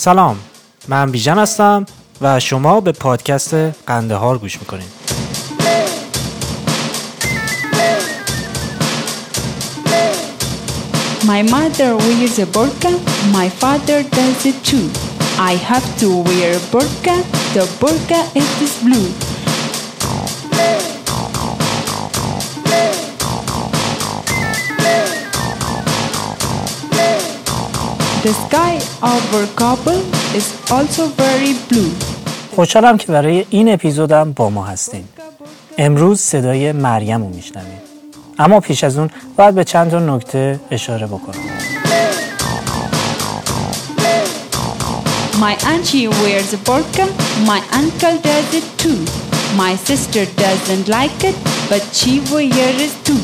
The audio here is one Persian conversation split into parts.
سلام من بیژن هستم و شما به پادکست قندهار گوش می‌کنید My mother wears a burqa, my father does it too. I have to wear a burqa, the burqa is blue. The sky over Kabul is also very blue. خوشحالم که برای این اپیزودم با ما هستین امروز صدای مریم رو میشنویم اما پیش از اون باید به چند تا نکته اشاره بکنم My auntie wears a burqa, my uncle does it too. My sister doesn't like it, but she wears it too.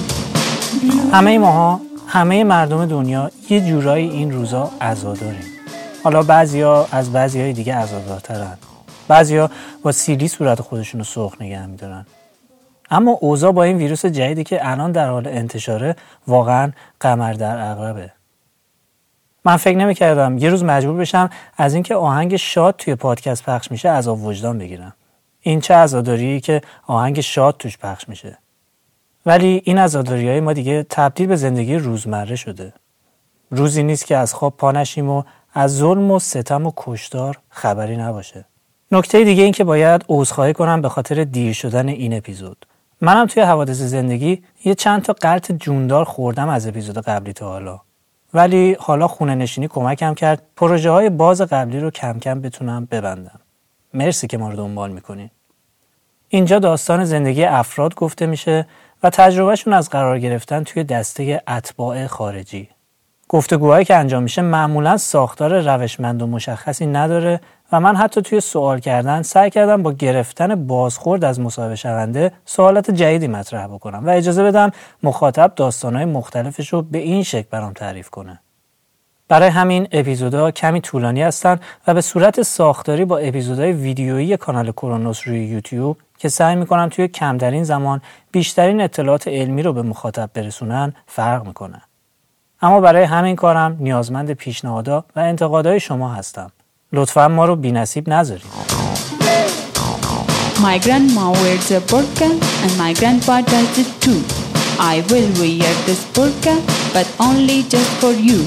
همه ماها همه مردم دنیا یه جورایی این روزا عزاداریم حالا بعضیا از بعضی های دیگه عزادارترن. بعضیا با سیلی صورت خودشون رو سرخ نگه میدارن. اما اوضاع با این ویروس جدیدی که الان در حال انتشاره واقعا قمر در عقربه من فکر نمی‌کردم یه روز مجبور بشم از اینکه آهنگ شاد توی پادکست پخش میشه عذاب وجدان بگیرم. این چه عزاداری که آهنگ شاد توش پخش میشه. ولی این عزاداری های ما دیگه تبدیل به زندگی روزمره شده. روزی نیست که از خواب پا نشیم و از ظلم و ستم و کشتار خبری نباشه. نکته دیگه این که باید عذرخواهی کنم به خاطر دیر شدن این اپیزود. منم توی حوادث زندگی یه چند تا قلط جوندار خوردم از اپیزود قبلی تا حالا. ولی حالا خونه نشینی کمکم کرد پروژه های باز قبلی رو کم کم بتونم ببندم. مرسی که ما رو دنبال می‌کنین اینجا داستان زندگی افراد گفته میشه و تجربهشون از قرار گرفتن توی دسته اتباع خارجی گفتگوهایی که انجام میشه معمولا ساختار روشمند و مشخصی نداره و من حتی توی سوال کردن سعی کردم با گرفتن بازخورد از مصاحبه شونده سوالات جدیدی مطرح بکنم و اجازه بدم مخاطب داستانهای مختلفش رو به این شکل برام تعریف کنه. برای همین اپیزودها کمی طولانی هستن و به صورت ساختاری با اپیزودهای ویدیویی کانال کرونوس روی یوتیوب که سعی می‌کنم توی کمترین زمان بیشترین اطلاعات علمی رو به مخاطب برسونن فرق می‌کنه. اما برای همین کارم نیازمند پیشنهادها و انتقادهای شما هستم. لطفا ما رو بینصیب نذارید. My grandma wears a burqa and my grandpa does it too. I will wear this burqa, but only just for you.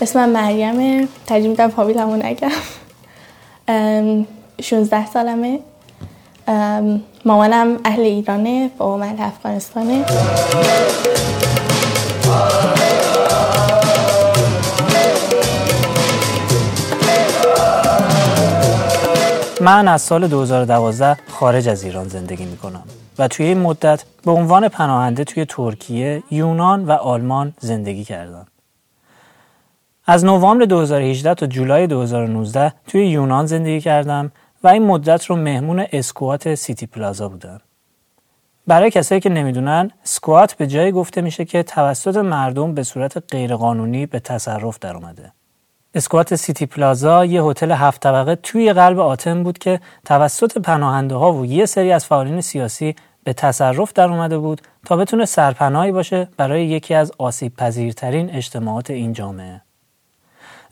اسمم مریمه. ترجیح میدم فامیلمو نگم ام، 16 سالمه. ام، مامانم اهل ایرانه بابام اهل افغانستانه. من از سال 2012 خارج از ایران زندگی می کنم و توی این مدت به عنوان پناهنده توی ترکیه، یونان و آلمان زندگی کردم. از نوامبر 2018 تا جولای 2019 توی یونان زندگی کردم و این مدت رو مهمون اسکوات سیتی پلازا بودم. برای کسایی که نمی‌دونن سکوات به جایی گفته میشه که توسط مردم به صورت غیرقانونی به تصرف در اومده. اسکوات سیتی پلازا یه هتل هفت طبقه توی قلب آتن بود که توسط پناهنده ها و یه سری از فعالین سیاسی به تصرف در اومده بود تا بتونه سرپناهی باشه برای یکی از آسیب پذیرترین اجتماعات این جامعه.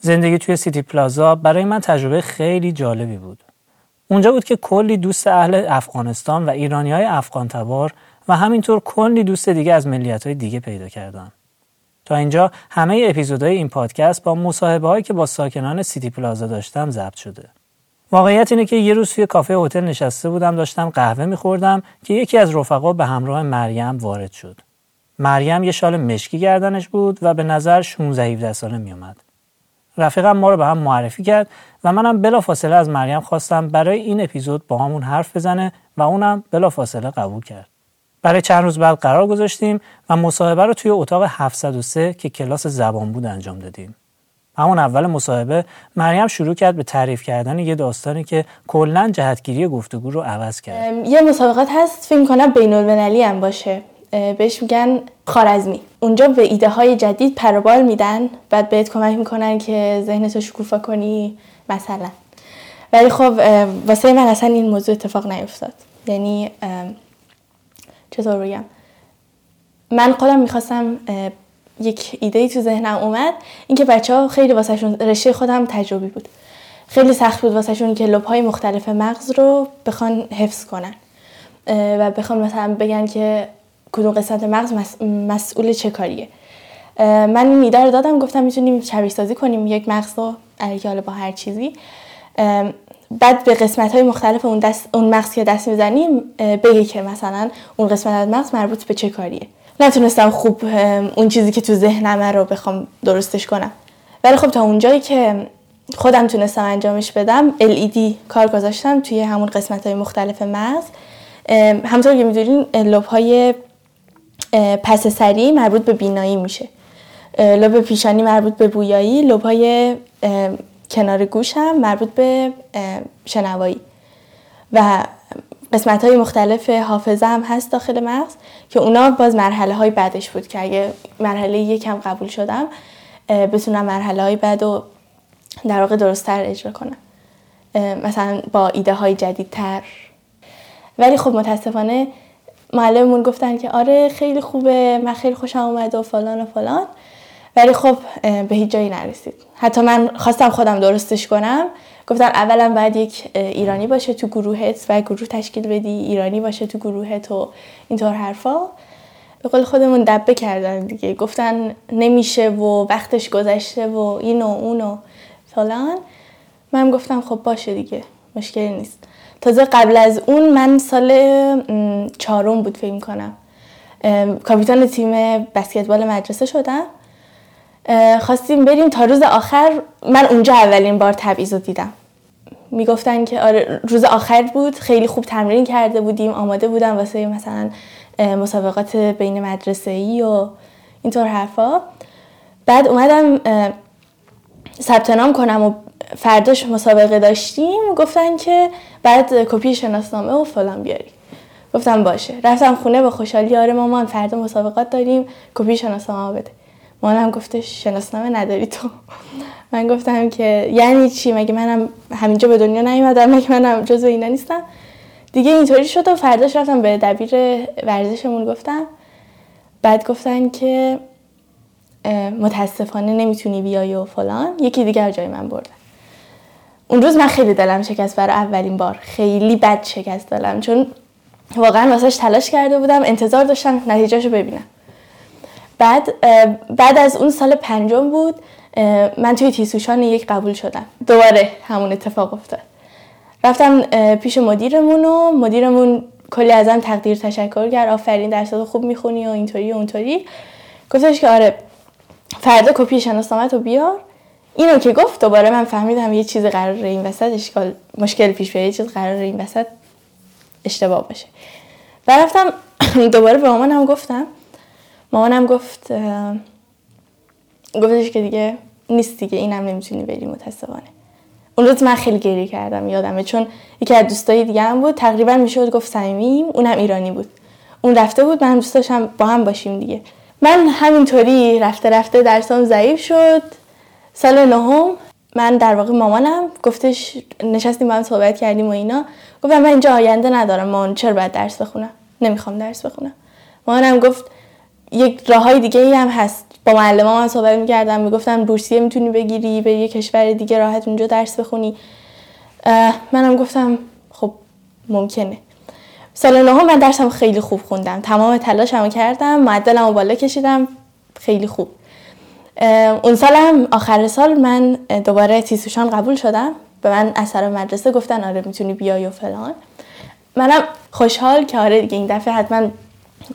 زندگی توی سیتی پلازا برای من تجربه خیلی جالبی بود. اونجا بود که کلی دوست اهل افغانستان و ایرانی های افغان تبار و همینطور کلی دوست دیگه از ملیت های دیگه پیدا کردم. تا اینجا همه اپیزودهای این پادکست با مصاحبه هایی که با ساکنان سیتی پلازا داشتم ضبط شده. واقعیت اینه که یه روز توی کافه هتل نشسته بودم داشتم قهوه میخوردم که یکی از رفقا به همراه مریم وارد شد. مریم یه شال مشکی گردنش بود و به نظر 16 17 ساله میومد. رفیقم ما رو به هم معرفی کرد و منم بلافاصله از مریم خواستم برای این اپیزود با همون حرف بزنه و اونم بلافاصله قبول کرد. برای چند روز بعد قرار گذاشتیم و مصاحبه رو توی اتاق 703 که کلاس زبان بود انجام دادیم. همون اول مصاحبه مریم شروع کرد به تعریف کردن یه داستانی که کلا جهتگیری گفتگو رو عوض کرد. یه مسابقات هست فکر کنم بین المللی هم باشه بهش میگن خارزمی اونجا به ایده های جدید پروبال میدن بعد بهت کمک می‌کنن که ذهنتو شکوفا کنی مثلا. ولی خب واسه من اصلا این موضوع اتفاق نیفتاد. یعنی چطور بگم؟ من خودم می‌خواستم یک ایده تو ذهنم اومد. اینکه بچه ها خیلی واسهشون رشته خودم تجربی بود. خیلی سخت بود واسهشون که لبهای مختلف مغز رو بخوان حفظ کنن. و بخوان مثلا بگن که کدوم قسمت مغز مسئول چه کاریه. من این رو دادم گفتم می‌تونیم شبیه سازی کنیم یک مغز رو حالا با هر چیزی. بعد به قسمت های مختلف اون, دست، اون مغز که دست می‌زنیم بگی که مثلا اون قسمت از مغز مربوط به چه کاریه. نتونستم خوب اون چیزی که تو ذهنم رو بخوام درستش کنم. ولی خب تا اونجایی که خودم تونستم انجامش بدم LED کار گذاشتم توی همون قسمت های مختلف مغز. همطور که می‌دونین لب های پس سری مربوط به بینایی میشه. لب پیشانی مربوط به بویایی لب های کنار هم مربوط به شنوایی. و قسمت های مختلف حافظه هم هست داخل مغز که اونا باز مرحله های بعدش بود که اگه مرحله یکم قبول شدم بتونم مرحله های بعد رو در واقع درستتر اجرا کنم. مثلا با ایده های جدیدتر. ولی خب متاسفانه معلممون گفتن که آره خیلی خوبه من خیلی خوشم اومد و فلان و فلان. ولی خب به هیچ جایی نرسید. حتی من خواستم خودم درستش کنم. گفتن اولا باید یک ایرانی باشه تو گروهت و گروه تشکیل بدی ایرانی باشه تو گروهت و اینطور حرفا. به قول خودمون دبه کردن دیگه. گفتن نمیشه و وقتش گذشته و این و اون و فلان. من گفتم خب باشه دیگه. مشکلی نیست. تازه قبل از اون من سال چهارم بود فکر کنم کاپیتان تیم بسکتبال مدرسه شدم. خواستیم بریم تا روز آخر. من اونجا اولین بار تبعیض رو دیدم. می‌گفتن که آره روز آخر بود. خیلی خوب تمرین کرده بودیم آماده بودم واسه مثلا مسابقات بین مدرسه ای و اینطور حرفا. بعد اومدم ثبت نام کنم و فرداش مسابقه داشتیم گفتن که بعد کپی شناسنامه و فلان بیاری. گفتم باشه. رفتم خونه با خوشحالی آره مامان فردا مسابقات داریم کپی شناسنامه بده. مامانم گفتش شناسنامه نداری تو. من گفتم که یعنی چی؟ مگه منم همینجا به دنیا نیومدم؟ مگه منم جزو اینا نیستم؟ دیگه اینطوری شد و فرداش رفتم به دبیر ورزشمون گفتم. بعد گفتن که متاسفانه نمی‌تونی بیای و فلان. یکی دیگر جای من بردن اون روز من خیلی دلم شکست برای اولین بار. خیلی بد شکست دلم چون واقعا واسهش تلاش کرده بودم انتظار داشتم نتیجهشو ببینم. بعد بعد از اون سال پنجم بود من توی تیسوشان یک قبول شدم. دوباره همون اتفاق افتاد. رفتم پیش مدیرمون و مدیرمون کلی ازم تقدیر تشکر کرد. آفرین درسات خوب می‌خونی و اینطوری و اونطوری. گفتش که آره فردا کپی شناسنامه رو بیار. اینو که گفت دوباره من فهمیدم یه چیز قرار این وسط اشکال مشکل پیش بیاد یه چیز قرار این وسط اشتباه باشه. و رفتم دوباره به مامانم گفتم. مامانم گفت گفتش که دیگه نیست دیگه اینم نمی‌تونی بری متاسفانه. اون روز من خیلی گریه کردم یادمه چون یکی از دوستای دیگه هم بود تقریبا می‌شد گفت صمیمیم اونم ایرانی بود. اون رفته بود من دوست داشتم با هم باشیم دیگه. من همینطوری رفته رفته درسام ضعیف شد. سال نهم من در واقع مامانم گفتش نشستیم با هم صحبت کردیم و اینا. گفتم من اینجا آینده ندارم مامان چرا باید درس بخونم نمی‌خوام درس بخونم. مامانم گفت یک راه های دیگه ای هم هست. با معلم هم صحبت می‌کردم می‌گفتم بورسیه می‌تونی بگیری به یه کشور دیگه راحت اونجا درس بخونی. منم گفتم خب ممکنه. سال نهم من درسم خیلی خوب خوندم. تمام تلاشمو کردم معدلمو بالا کشیدم خیلی خوب. اون سالم آخر سال من دوباره تیسوشان قبول شدم. به من اثر مدرسه گفتن آره می‌تونی بیای و فلان. منم خوشحال که آره دیگه این دفعه حتما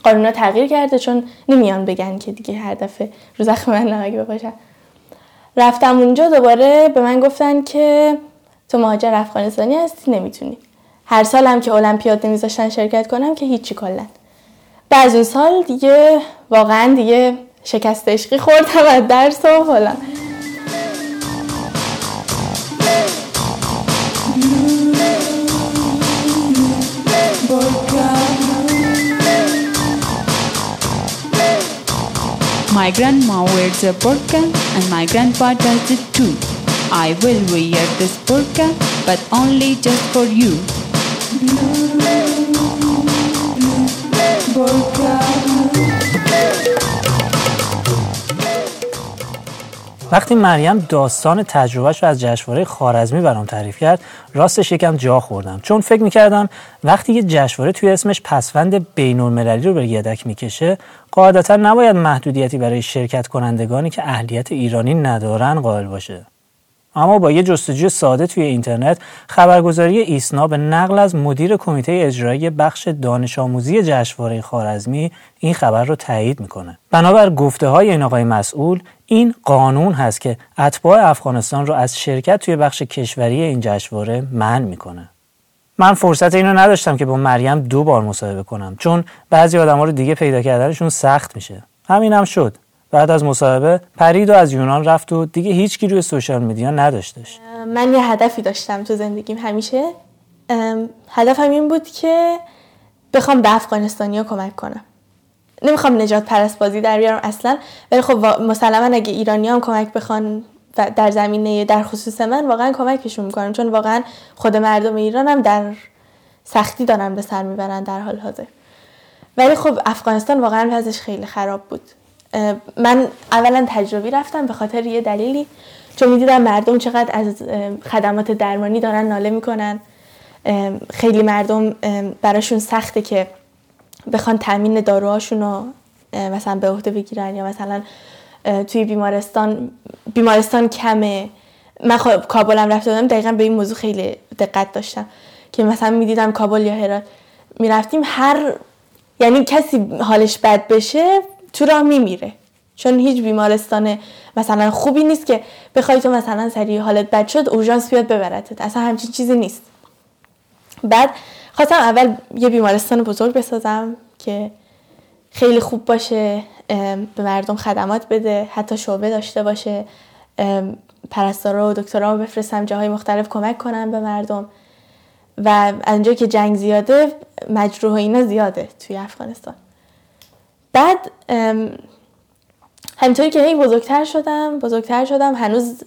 قانونا تغییر کرده چون نمیان بگن که دیگه هر دفعه رو زخم من نمک بپاشن رفتم اونجا دوباره به من گفتن که تو مهاجر افغانستانی هستی نمی‌تونی. هر سالم که المپیاد نمیذاشتن شرکت کنم که هیچی کلا. بعد اون سال دیگه واقعا دیگه شکست عشقی خوردم از درس و فلان My grandma wears a burqa and my grandpa does it too. I will wear this burqa, but only just for you. Burqa. وقتی مریم داستان تجربهش رو از جشنواره خارزمی برام تعریف کرد راستش یکم جا خوردم. چون فکر می‌کردم وقتی یه جشنواره توی اسمش پسوند بین المللی رو به یدک می‌کشه قاعدتا نباید محدودیتی برای شرکت کنندگانی که اهلیت ایرانی ندارن قائل باشه. اما با یه جستجوی ساده توی اینترنت خبرگزاری ایسنا به نقل از مدیر کمیته اجرایی بخش دانش آموزی جشنواره خارزمی این خبر رو تایید می‌کنه. بنابر گفته های این آقای مسئول این قانون هست که اتباع افغانستان رو از شرکت توی بخش کشوری این جشنواره منع می‌کنه. من فرصت اینو نداشتم که با مریم دو بار مصاحبه کنم چون بعضی آدما رو دیگه پیدا کردنشون سخت میشه. همینم هم شد. بعد از مصاحبه پرید و از یونان رفت و دیگه هیچ روی سوشال میدیا نداشتش. من یه هدفی داشتم تو زندگیم همیشه. هدفم این بود که بخوام به افغانستانیا کمک کنم. نمی‌خوام نجات پرست بازی در بیارم اصلا ولی خب مسلما اگه ایرانی هم کمک بخوان در زمینه در خصوص من واقعا کمکشون می‌کنم. چون واقعا خود مردم ایران هم در سختی دارن به سر می‌برن در حال حاضر. ولی خب افغانستان واقعا وضعش خیلی خراب بود. من اولا تجربی رفتم به خاطر یه دلیلی چون می‌دیدم مردم چقدر از خدمات درمانی دارن ناله می‌کنن. خیلی مردم براشون سخته که بخوان تامین داروهاشون رو مثلا به عهده بگیرن یا مثلا توی بیمارستان بیمارستان کمه. من خب کابلم رفته بودم دقیقا به این موضوع خیلی دقت داشتم که مثلا می‌دیدم کابل یا هرات. می‌رفتیم هر یعنی کسی حالش بد بشه تو راه میمیره. چون هیچ بیمارستان مثلا خوبی نیست که بخوای تو مثلا سریع حالت بد شد اورژانس بیاد ببرتت. اصلا همچین چیزی نیست. بعد خواستم اول یه بیمارستان بزرگ بسازم که خیلی خوب باشه به مردم خدمات بده حتی شعبه داشته باشه پرستارا و دکترها رو بفرستم جاهای مختلف کمک کنم به مردم. و از که جنگ زیاده مجروح اینا زیاده توی افغانستان. بعد همینطوری که هی بزرگتر شدم بزرگتر شدم. هنوز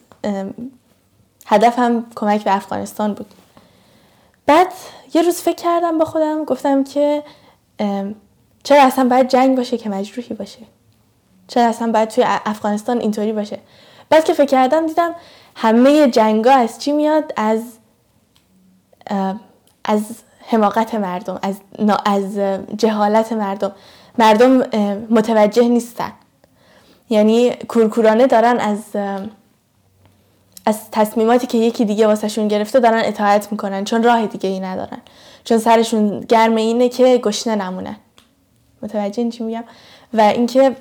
هدفم کمک به افغانستان بود. بعد یه روز فکر کردم با خودم گفتم که چرا اصلا باید جنگ باشه که مجروحی باشه؟ چرا اصلا باید توی افغانستان اینطوری باشه؟ بعد که فکر کردم دیدم همه جنگا از چی میاد؟ از از حماقت مردم از از جهالت مردم. مردم متوجه نیستن. یعنی کورکورانه دارن از از تصمیماتی که یکی دیگه واسهشون گرفته دارن اطاعت می‌کنن چون راه دیگه ای ندارن. چون سرشون گرم اینه که گشنه نمونن. متوجه این چی میگم؟ و اینکه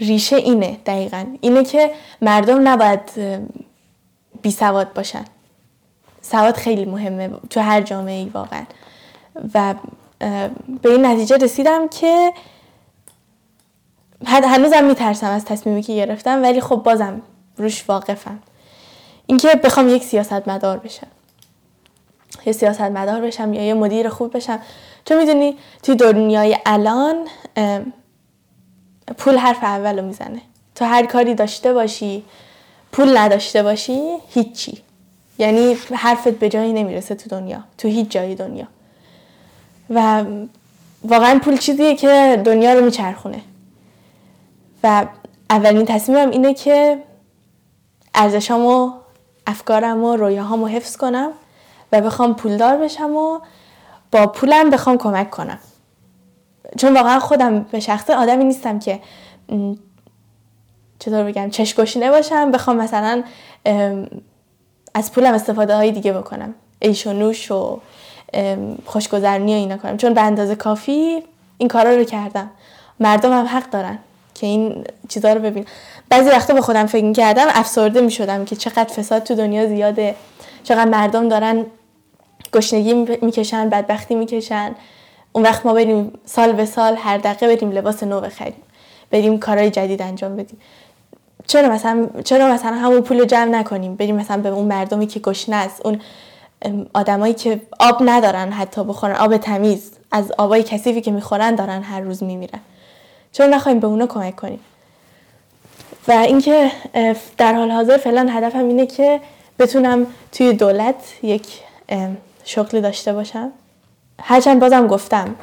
ریشه اینه دقیقا. اینه که مردم نباید بی سواد باشن. سواد خیلی مهمه تو هر جامعه ای واقعا. و به این نتیجه رسیدم که هنوزم میترسم از تصمیمی که گرفتم ولی خب بازم روش واقفم. اینکه بخوام یک سیاست مدار بشم. یه سیاست مدار بشم یا یه مدیر خوب بشم. چون می‌دونی توی دنیای الان پول حرف اول رو می‌زنه. تو هر کاری داشته باشی پول نداشته باشی هیچی. یعنی حرفت به جایی نمی‌رسه تو دنیا. تو هیچ جای دنیا. و واقعا پول چیزیه که دنیا رو میچرخونه. و اولین تصمیمم اینه که ارزشام و افکارم حفظ کنم و بخوام پولدار بشم و با پولم بخوام کمک کنم. چون واقعا خودم به شخصه آدمی نیستم که چطور بگم چشکشی باشم بخوام مثلا از پولم استفاده های دیگه بکنم. ایش و نوش و خوشگذرنی و اینا کنم چون به اندازه کافی این کارا رو کردم. مردم هم حق دارن که این چیزا رو ببین. بعضی وقتا به خودم فکر کردم افسرده می شدم که چقدر فساد تو دنیا زیاده. چقدر مردم دارن گشنگی می‌کشن بدبختی می‌کشن. اون وقت ما بریم سال به سال هر دقیقه بریم لباس نو بخریم. بریم کارهای جدید انجام بدیم. چرا مثلا چرا مثلا همون پول جمع نکنیم؟ بریم مثلا به اون مردمی که گشنه است اون آدمایی که آب ندارن حتی بخورن آب تمیز. از آبای کثیفی که می‌خورن دارن هر روز میمیرن. چرا نخواهیم به اونا کمک کنیم؟ و اینکه در حال حاضر فعلا هدفم اینه که بتونم توی دولت یک شغلی داشته باشم. هرچند بازم گفتم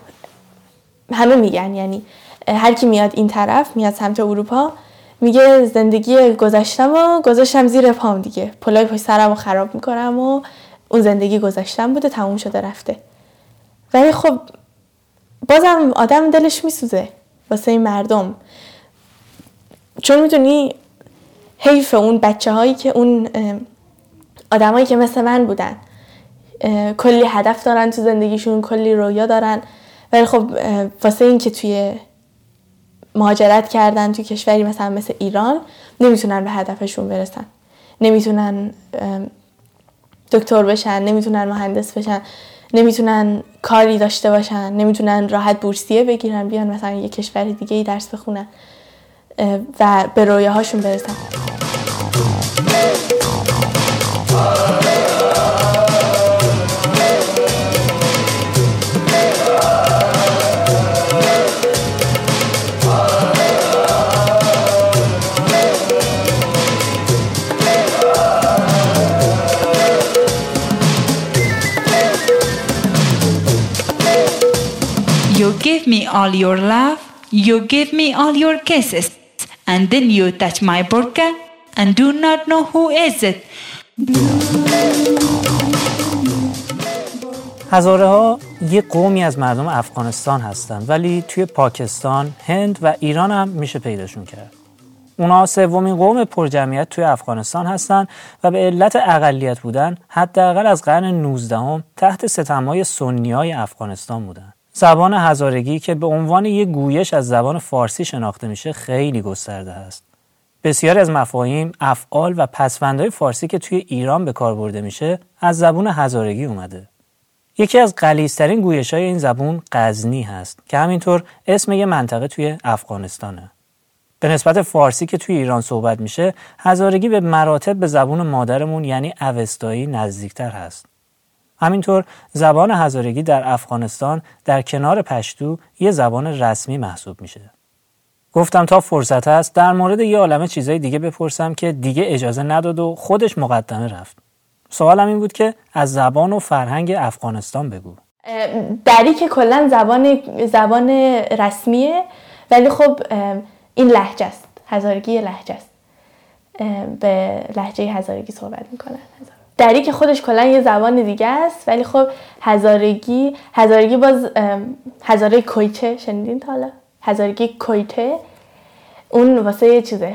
همه میگن یعنی هر کی میاد این طرف میاد سمت اروپا میگه زندگی گذشتم و گذاشتم زیر پام دیگه. پلای پشت سرم رو خراب می‌کنم و اون زندگی گذشتم بوده تموم شده رفته. ولی خب بازم آدم دلش میسوزه واسه این مردم. چون می‌دونی حیف اون بچه هایی که اون آدمایی که مثل من بودن. کلی هدف دارن تو زندگیشون کلی رویا دارن. ولی خب واسه این که توی مهاجرت کردن توی کشوری مثلا مثل ایران نمی‌تونن به هدفشون برسن. نمی‌تونن دکتر بشن نمی‌تونن مهندس بشن نمی‌تونن کاری داشته باشن نمی‌تونن راحت بورسیه بگیرن بیان مثلا یه کشور دیگه ای درس بخونن و به رویاهاشون برسن. All your love, you give me all your kisses, and then you touch my burqa and do not know who is it. هزاره ها یه قومی از مردم افغانستان هستند ولی توی پاکستان، هند و ایران هم میشه پیداشون کرد. اونا سومین قوم پرجمعیت توی افغانستان هستند و به علت اقلیت بودن حداقل از قرن 19 هم تحت ستمهای سنی های افغانستان بودن. زبان هزارگی که به عنوان یک گویش از زبان فارسی شناخته میشه خیلی گسترده است. بسیاری از مفاهیم، افعال و پسوندهای فارسی که توی ایران به کار برده میشه از زبان هزارگی اومده. یکی از قلیسترین گویش های این زبون قزنی هست که همینطور اسم یه منطقه توی افغانستانه. به نسبت فارسی که توی ایران صحبت میشه، هزارگی به مراتب به زبون مادرمون یعنی اوستایی نزدیکتر هست. همینطور زبان هزارگی در افغانستان در کنار پشتو یه زبان رسمی محسوب میشه. گفتم تا فرصت هست در مورد یه عالمه چیزای دیگه بپرسم که دیگه اجازه نداد و خودش مقدمه رفت. سوالم این بود که از زبان و فرهنگ افغانستان بگو. دری که کلا زبان زبان رسمیه ولی خب این لحجه است. هزارگی لحجه است. به لحجه هزارگی صحبت می‌کنن. دری که خودش کلا یه زبان دیگه است ولی خب هزارگی هزارگی باز هزاره کویچه شنیدین تا حالا؟ هزارگی کویته اون واسه یه چیزه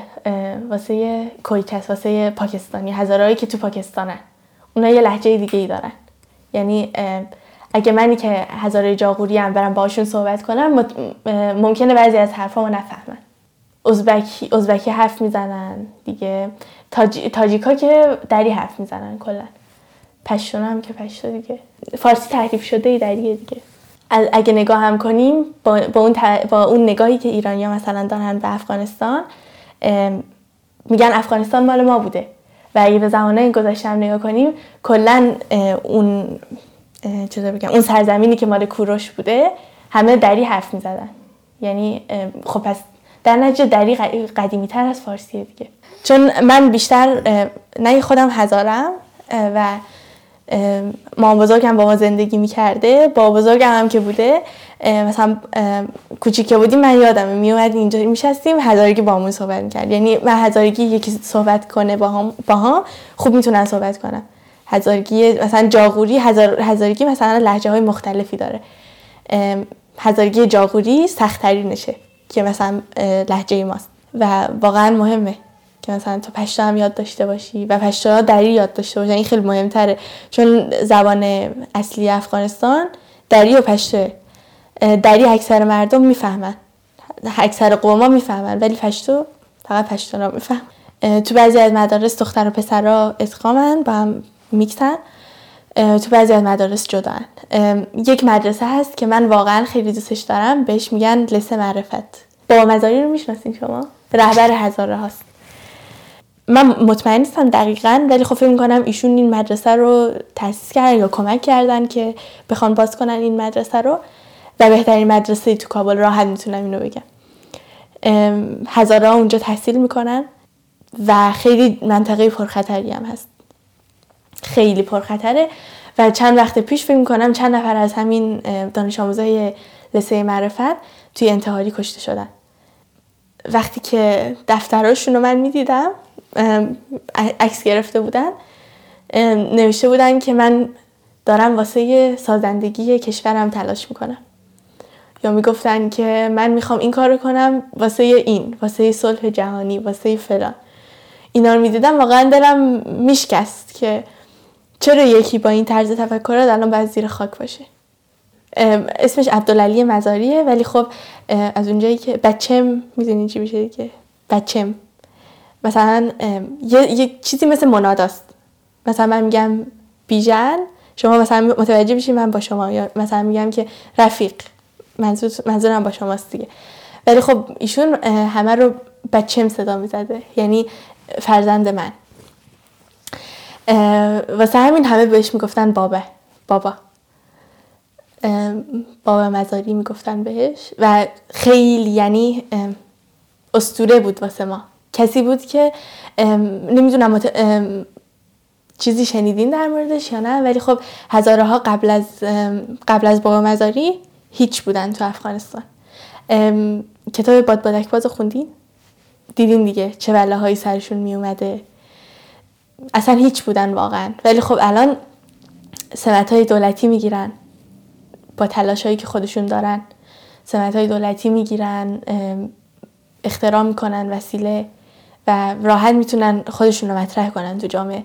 واسه یه کویچه است واسه پاکستانی هزارهایی که تو پاکستانن اونا یه لحجه دیگه ای دارن. یعنی اگه منی که هزاره جاغوری هم برم باشون صحبت کنم ممکنه بعضی از حرفامو نفهمن. ازبکی ازبکی حرف می‌زنن دیگه تاجی... تاجیکا که دری حرف می‌زنن کلا. پشتون هم که پشتو دیگه. فارسی تحریف شده ای دریه دیگه. اگه نگاه هم کنیم با, با, اون, با اون نگاهی که ایرانیا مثلا دارن به افغانستان میگن افغانستان مال ما بوده. و اگه به زمانه گذشته هم نگاه کنیم کلا اون چطور بگم اون سرزمینی که مال کوروش بوده همه دری حرف می‌زدن. یعنی خب پس در نتیجه دری قدیمی تر از فارسیه دیگه. چون من بیشتر نه خودم هزارم و ما بزرگم با ما زندگی می‌کرده با بزرگم هم که بوده مثلا کوچیکه بودیم من یادم میومد اینجا میشستیم هزارگی با همون صحبت می‌کرد. یعنی من هزارگی یکی صحبت کنه با هم, با هم خوب می‌تونن صحبت کنم هزارگی مثلا جاغوری هزار، هزارگی مثلا لحجه های مختلفی داره. هزارگی جاغوری سختترینشه. که مثلا لحجه ماست. و واقعا مهمه که مثلا تو پشتو هم یاد داشته باشی و پشتو دری یاد داشته باشی. این خیلی مهمتره. چون زبان اصلی افغانستان دری و پشتوه دری اکثر مردم می‌فهمن. اکثر قوما می‌فهمن ولی پشتو فقط پشتو را میفهم تو بعضی از مدارس دختر و پسرها ادغامن با هم میکسن. تو بعضی از مدارس جدا. یک مدرسه هست که من واقعا خیلی دوستش دارم. بهش میگن لسه معرفت. با مزاری رو می‌شناسین شما؟ رهبر هزاره هاست. من مطمئن نیستم دقیقا ولی خب فکر می‌کنم ایشون این مدرسه رو تاسیس کردن یا کمک کردن که بخوان باز کنن این مدرسه رو. و بهترین مدرسه تو کابل راحت می‌تونم اینو بگم. هزاره اونجا تحصیل می‌کنن و خیلی منطقه پرخطری هم هست. خیلی پرخطره و چند وقت پیش فکر می‌کنم چند نفر از همین دانش آموزای لسه معرفت توی انتحاری کشته شدن. وقتی که دفتراشون رو من می‌دیدم عکس گرفته بودن نوشته بودن که من دارم واسه سازندگی کشورم تلاش می‌کنم. یا می‌گفتن که من می‌خوام این کار کنم واسه این واسه صلح جهانی واسه فلان. اینا رو می‌دیدم واقعا دلم میشکست که چرا یکی با این طرز تفکرات الان باید زیر خاک باشه؟ اسمش عبدالعلی مزاریه ولی خب از اونجایی که بچم می‌دونین چی میشه دیگه؟ بچم. مثلا یه،, یه چیزی مثل مناداست. مثلا من میگم بیژن شما مثلا متوجه بشید من با شما یا مثلا میگم که رفیق. منظور منظورم با شماست دیگه. ولی خب ایشون همه رو بچم صدا می‌زده. یعنی فرزند من. واسه همین همه بهش می‌گفتن بابا. بابا بابا مزاری می‌گفتن بهش و خیلی یعنی استوره بود واسه ما. کسی بود که نمی‌دونم چیزی شنیدین در موردش یا نه ولی خب هزاره ها قبل از قبل از بابا مزاری هیچ بودن تو افغانستان. کتاب باد بادک باز خوندین؟ دیدین دیگه چه بله هایی سرشون می اومده اصلا هیچ بودن واقعا. ولی خب الان سمت های دولتی می‌گیرن. با تلاش هایی که خودشون دارن. سمت های دولتی می‌گیرن اختراع می‌کنن وسیله و راحت می‌تونن خودشون رو مطرح کنن تو جامعه.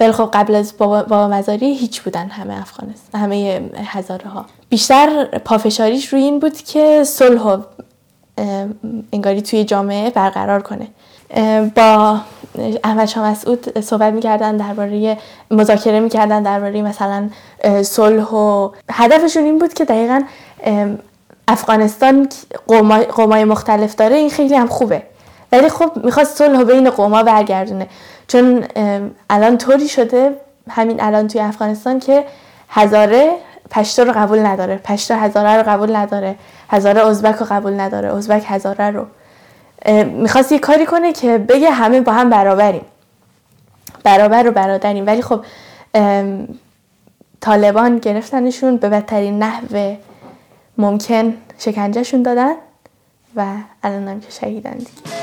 ولی خب قبل از بابا, مزاری هیچ بودن همه افغانستان همه هزاره ها بیشتر پافشاریش روی این بود که صلح انگاری توی جامعه برقرار کنه. با احمد شاه مسعود صحبت می‌کردن درباره مذاکره می‌کردن درباره مثلا صلح و هدفشون این بود که دقیقا افغانستان قومای مختلف داره این خیلی هم خوبه. ولی خب می‌خواست صلح بین قوما برگردونه. چون الان طوری شده همین الان توی افغانستان که هزاره پشتو رو قبول نداره. پشتو هزاره رو قبول نداره. هزاره ازبک رو قبول نداره. ازبک هزاره رو. می‌خواست یه کاری کنه که بگه همه با هم برابریم. برابر و برادریم. ولی خب طالبان گرفتنشون به بدترین نحو ممکن شکنجهشون دادن و الان هم که شهیدن دیگه.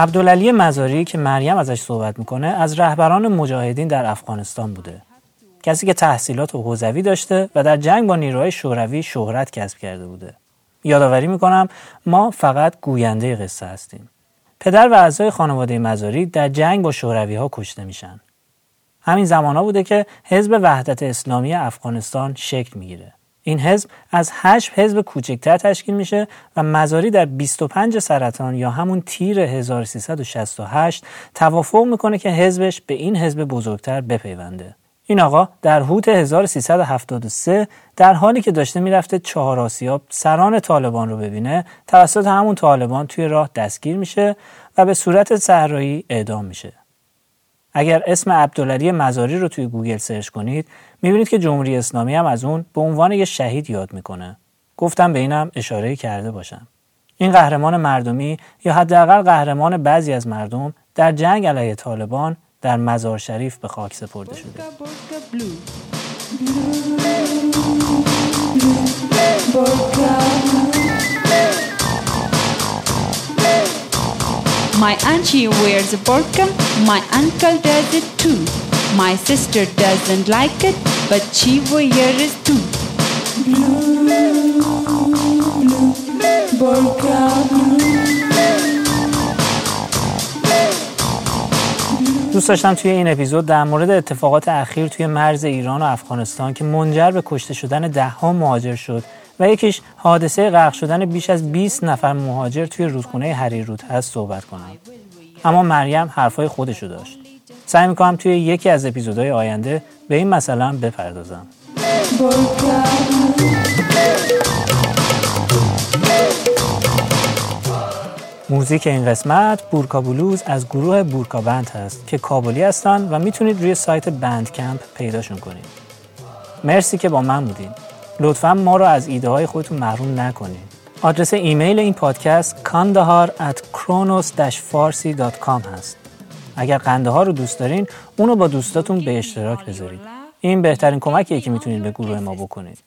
عبدالعلی مزاری که مریم ازش صحبت می‌کنه از رهبران مجاهدین در افغانستان بوده. کسی که تحصیلات حوزوی داشته و در جنگ با نیروهای شوروی شهرت کسب کرده بوده. یادآوری می‌کنم ما فقط گوینده قصه هستیم. پدر و اعضای خانواده مزاری در جنگ با شوروی ها کشته میشن. همین زمان ها بوده که حزب وحدت اسلامی افغانستان شکل می‌گیره. این حزب از هشت حزب کوچکتر تشکیل میشه و مزاری در 25 سرطان یا همون تیر 1368 توافق می‌کنه که حزبش به این حزب بزرگتر بپیونده. این آقا در هوت 1373 در حالی که داشته می‌رفته چهار آسیاب سران طالبان رو ببینه توسط همون طالبان توی راه دستگیر میشه و به صورت صحرایی اعدام میشه. اگر اسم عبدالعلی مزاری رو توی گوگل سرچ کنید می‌بینید که جمهوری اسلامی هم از اون به عنوان یه شهید یاد می‌کنه. گفتم به اینم اشاره کرده باشم. این قهرمان مردمی یا حداقل قهرمان بعضی از مردم در جنگ علیه طالبان در مزار شریف به خاک سپرده شده. My auntie wears a burqa, my uncle does it too. My sister doesn't like it, but she wears it too. دوست داشتم توی این اپیزود در مورد اتفاقات اخیر توی مرز ایران و افغانستان که منجر به کشته شدن ده ها مهاجر شد و یکیش حادثه غرق شدن بیش از 20 نفر مهاجر توی رودخونه هریرود هست صحبت کنم اما مریم حرفای خودشو داشت سعی می‌کنم توی یکی از اپیزودهای آینده به این مثلا بپردازم. موزیک این قسمت بورکا بلوز از گروه بورکا بند هست که کابلی هستن و می‌تونید روی سایت بند کمپ پیداشون کنید. مرسی که با من بودین. لطفا ما رو از ایده های خودتون محروم نکنید آدرس ایمیل این پادکست کاندهار at kronos-farsi.com هست. اگر قنده ها رو دوست دارین اونو با دوستاتون به اشتراک بذارید این بهترین کمکیه که می‌تونید به گروه ما بکنید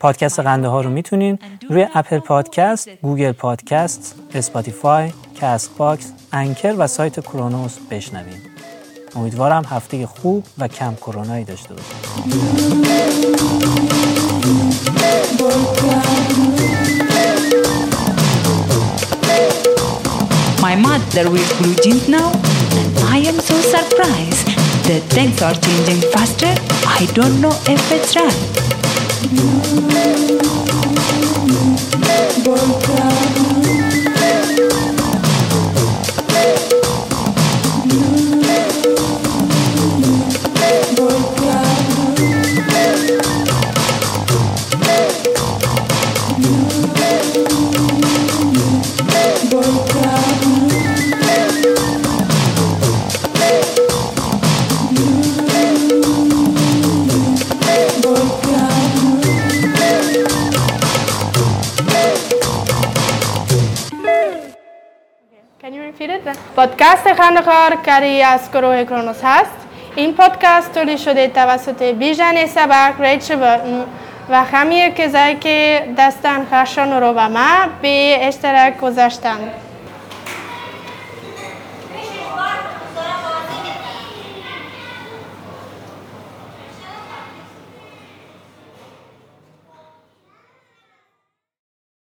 پادکست قنده ها رو می‌تونین روی Apple Podcast، Google Podcast، Spotify، Castbox، Anchor و سایت کرونوس بشنوین. امیدوارم هفته خوب و کم کرونایی داشته باشید. My mother wears blue jeans now, am so surprised that things are changing faster. I don't know if it's right. خندخار کاری از گروه کرونوس هست. این پادکست تولید شده توسط بیژن سبک ریچ و همه کسایی که دستن خشن رو به ما به اشتراک گذاشتند